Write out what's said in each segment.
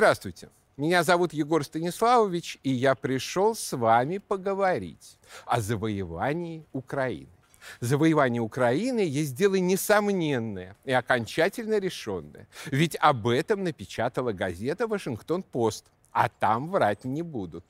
Здравствуйте. Меня зовут Егор Станиславович, и я пришел с вами поговорить о завоевании Украины. Завоевание Украины есть дело несомненное и окончательно решенное. Ведь об этом напечатала газета «Вашингтон-Пост», а там врать не будут.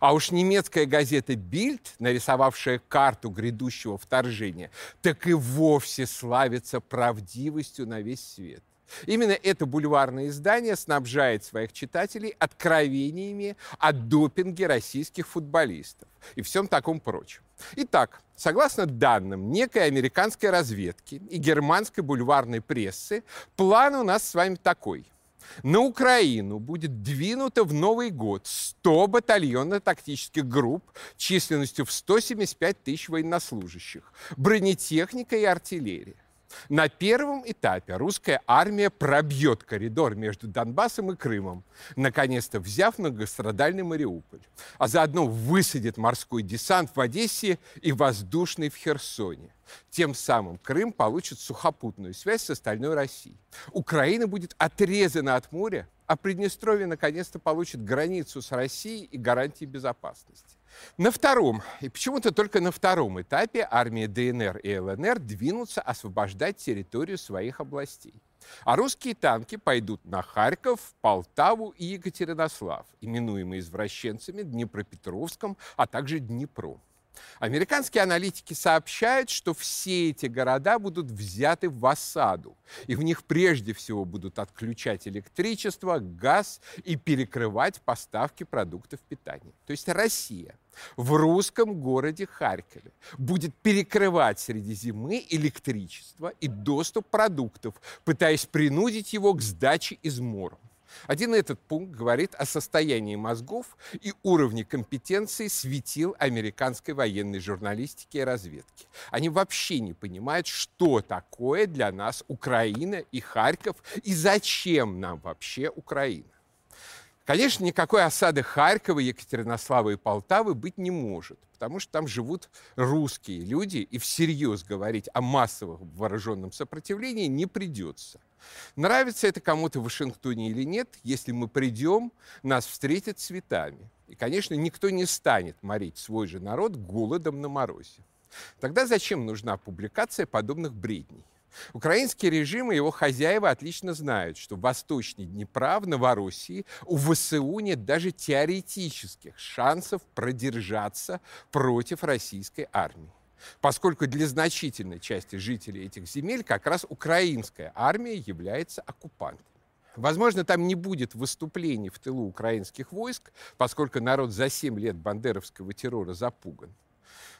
А уж немецкая газета «Бильд», нарисовавшая карту грядущего вторжения, так и вовсе славится правдивостью на весь свет. Именно это бульварное издание снабжает своих читателей откровениями о допинге российских футболистов и всем таком прочем. Итак, согласно данным некой американской разведки и германской бульварной прессы, план у нас с вами такой. На Украину будет двинуто в Новый год 100 батальонно-тактических групп численностью в 175 тысяч военнослужащих, бронетехника и артиллерия. На первом этапе русская армия пробьет коридор между Донбассом и Крымом, наконец-то взяв многострадальный Мариуполь, а заодно высадит морской десант в Одессе и воздушный в Херсоне. Тем самым Крым получит сухопутную связь с остальной Россией. Украина будет отрезана от моря, а Приднестровье наконец-то получит границу с Россией и гарантии безопасности. На втором, и почему-то только на втором этапе армия ДНР и ЛНР двинутся освобождать территорию своих областей. А русские танки пойдут на Харьков, Полтаву и Екатеринослав, именуемые извращенцами Днепропетровском, а также Днепром. Американские аналитики сообщают, что все эти города будут взяты в осаду, и в них прежде всего будут отключать электричество, газ и перекрывать поставки продуктов питания. То есть Россия в русском городе Харькове будет перекрывать среди зимы электричество и доступ продуктов, пытаясь принудить его к сдаче из моря. Один этот пункт говорит о состоянии мозгов и уровне компетенции светил американской военной журналистики и разведки. Они вообще не понимают, что такое для нас Украина и Харьков, и зачем нам вообще Украина. Конечно, никакой осады Харькова, Екатеринослава и Полтавы быть не может, потому что там живут русские люди, и всерьез говорить о массовом вооруженном сопротивлении не придется. Нравится это кому-то в Вашингтоне или нет, если мы придем, нас встретят цветами. И, конечно, никто не станет морить свой же народ голодом на морозе. Тогда зачем нужна публикация подобных бредней? Украинский режим и его хозяева отлично знают, что восточнее Днепра, в Новороссии, у ВСУ нет даже теоретических шансов продержаться против российской армии. Поскольку для значительной части жителей этих земель как раз украинская армия является оккупантом. Возможно, там не будет выступлений в тылу украинских войск, поскольку народ за 7 лет бандеровского террора запуган.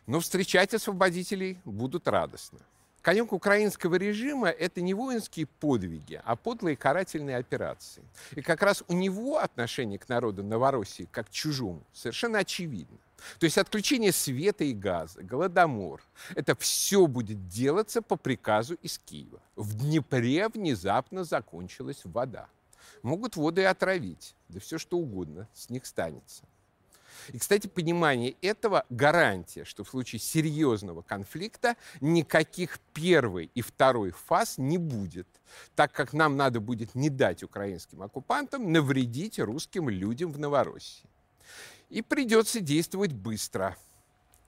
Но встречать освободителей будут радостно. Конек украинского режима – это не воинские подвиги, а подлые карательные операции. И как раз у него отношение к народу Новороссии как к чужому совершенно очевидно. То есть отключение света и газа, голодомор – это все будет делаться по приказу из Киева. В Днепре внезапно закончилась вода. Могут воды отравить, да все что угодно с них станется. И, кстати, понимание этого гарантия, что в случае серьезного конфликта никаких первой и второй фаз не будет, так как нам надо будет не дать украинским оккупантам навредить русским людям в Новороссии. И придется действовать быстро.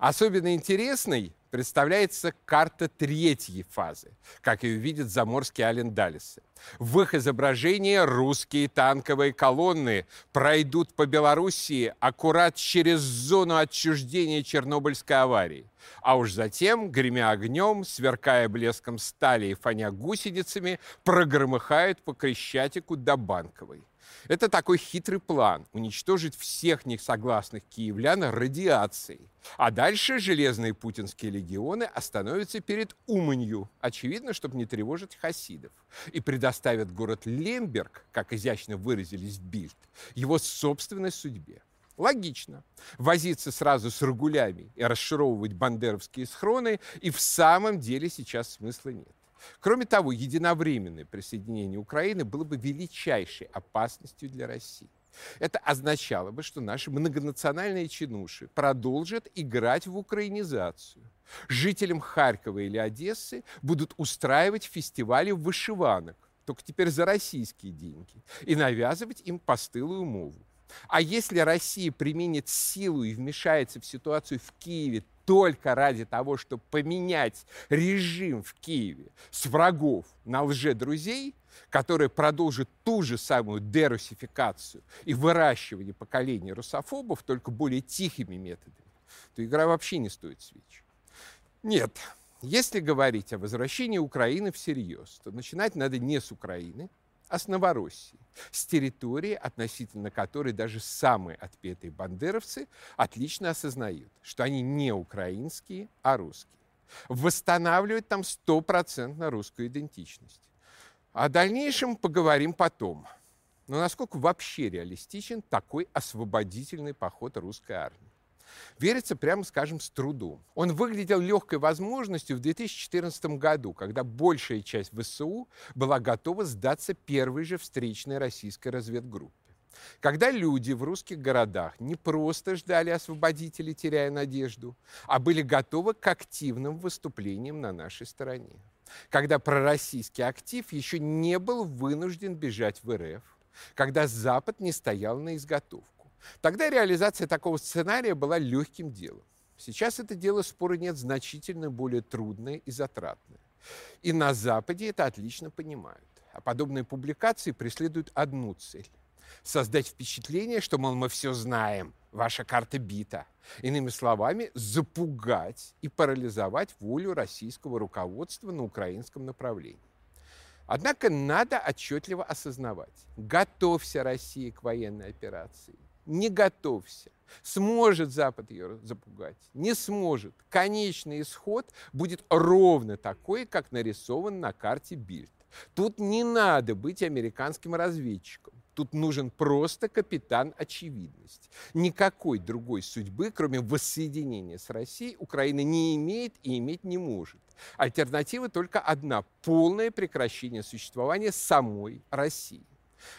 Особенно интересной представляется карта третьей фазы, как ее видят заморские алендалисы. В их изображении русские танковые колонны пройдут по Белоруссии аккурат через зону отчуждения Чернобыльской аварии. А уж затем, гремя огнем, сверкая блеском стали и фоня гусеницами, прогромыхают по Крещатику до Банковой. Это такой хитрый план – уничтожить всех несогласных киевлян радиацией. А дальше железные путинские легионы остановятся перед Уманью, очевидно, чтобы не тревожить хасидов, и предоставят город Лемберг, как изящно выразились Бильд, его собственной судьбе. Логично. Возиться сразу с рагулями и расшировывать бандеровские схроны и в самом деле сейчас смысла нет. Кроме того, единовременное присоединение Украины было бы величайшей опасностью для России. Это означало бы, что наши многонациональные чинуши продолжат играть в украинизацию. Жителям Харькова или Одессы будут устраивать фестивали вышиванок, только теперь за российские деньги, и навязывать им постылую мову. А если Россия применит силу и вмешается в ситуацию в Киеве только ради того, чтобы поменять режим в Киеве с врагов на лже-друзей, которые продолжат ту же самую дерусификацию и выращивание поколений русофобов только более тихими методами, то игра вообще не стоит свеч. Нет, если говорить о возвращении Украины всерьез, то начинать надо не с Украины, с Новороссии, с территории, относительно которой даже самые отпетые бандеровцы отлично осознают, что они не украинские, а русские. Восстанавливать там стопроцентно русскую идентичность. О дальнейшем поговорим потом. Но насколько вообще реалистичен такой освободительный поход русской армии? Верится, прямо скажем, с трудом. Он выглядел легкой возможностью в 2014 году, когда большая часть ВСУ была готова сдаться первой же встречной российской разведгруппе. Когда люди в русских городах не просто ждали освободителей, теряя надежду, а были готовы к активным выступлениям на нашей стороне. Когда пророссийский актив еще не был вынужден бежать в РФ, когда Запад не стоял на изготовку. Тогда реализация такого сценария была легким делом. Сейчас это дело, споры нет, значительно более трудное и затратное. И на Западе это отлично понимают. А подобные публикации преследуют одну цель – создать впечатление, что, мол, мы все знаем, ваша карта бита. Иными словами, запугать и парализовать волю российского руководства на украинском направлении. Однако надо отчетливо осознавать, готовься Россия к военной операции не готовься. Сможет Запад ее запугать? Не сможет. Конечный исход будет ровно такой, как нарисован на карте Бильд. Тут не надо быть американским разведчиком. Тут нужен просто капитан очевидность. Никакой другой судьбы, кроме воссоединения с Россией, Украина не имеет и иметь не может. Альтернатива только одна – полное прекращение существования самой России.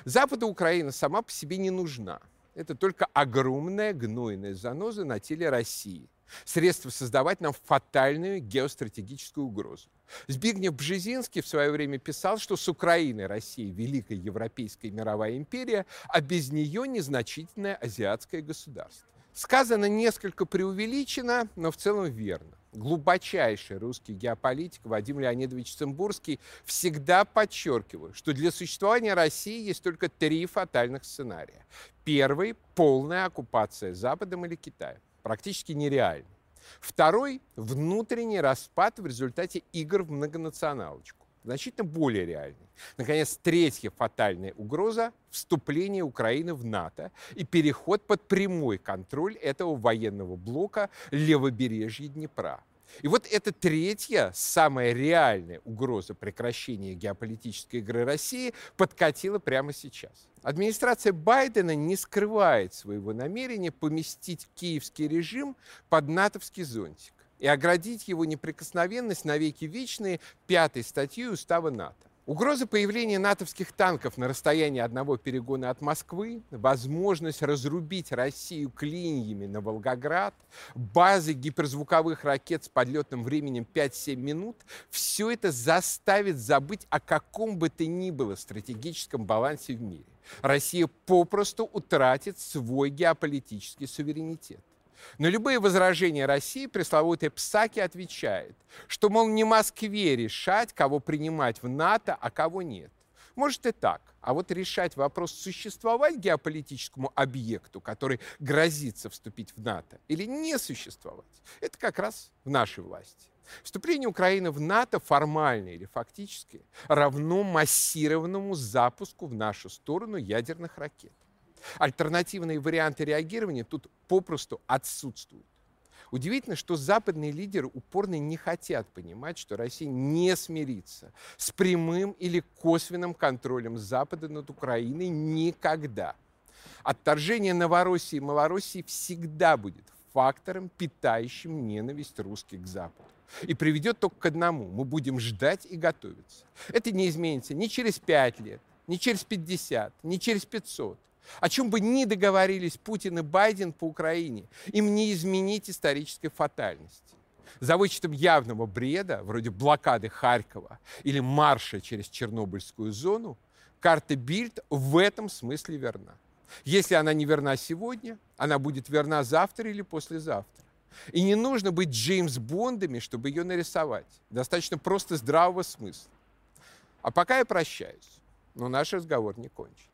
Западу Украина сама по себе не нужна – это только огромная гнойная заноза на теле России. Средство создавать нам фатальную геостратегическую угрозу. Збигнев Бжезинский в свое время писал, что с Украиной Россия великая европейская мировая империя, а без нее незначительное азиатское государство. Сказано несколько преувеличено, но в целом верно. Глубочайший русский геополитик Вадим Леонидович Цимбурский всегда подчеркивал, что для существования России есть только три фатальных сценария. Первый – полная оккупация Западом или Китаем. Практически нереальный. Второй – внутренний распад в результате игр в многонационалочку значительно более реальной. Наконец, третья фатальная угроза – вступление Украины в НАТО и переход под прямой контроль этого военного блока левобережья Днепра. И вот эта третья, самая реальная угроза прекращения геополитической игры России подкатила прямо сейчас. Администрация Байдена не скрывает своего намерения поместить киевский режим под натовский зонтик и оградить его неприкосновенность на веки вечные пятой статьей Устава НАТО. Угроза появления натовских танков на расстоянии одного перегона от Москвы, возможность разрубить Россию клиньями на Волгоград, базы гиперзвуковых ракет с подлетным временем 5-7 минут – все это заставит забыть о каком бы то ни было стратегическом балансе в мире. Россия попросту утратит свой геополитический суверенитет. На любые возражения России пресловутый Псаки отвечает, что, мол, не Москве решать, кого принимать в НАТО, а кого нет. Может и так. А вот решать вопрос существовать геополитическому объекту, который грозится вступить в НАТО, или не существовать, это как раз в нашей власти. Вступление Украины в НАТО формально или фактически равно массированному запуску в нашу сторону ядерных ракет. Альтернативные варианты реагирования тут попросту отсутствуют. Удивительно, что западные лидеры упорно не хотят понимать, что Россия не смирится с прямым или косвенным контролем Запада над Украиной никогда. Отторжение Новороссии и Малороссии всегда будет фактором, питающим ненависть русских к Западу. И приведет только к одному. Мы будем ждать и готовиться. Это не изменится ни через пять лет, ни через 50, ни через 500. О чем бы ни договорились Путин и Байден по Украине, им не изменить исторической фатальности. За вычетом явного бреда, вроде блокады Харькова или марша через Чернобыльскую зону, карта Бильд в этом смысле верна. Если она не верна сегодня, она будет верна завтра или послезавтра. И не нужно быть Джеймс Бондами, чтобы ее нарисовать. Достаточно просто здравого смысла. А пока я прощаюсь, но наш разговор не кончен.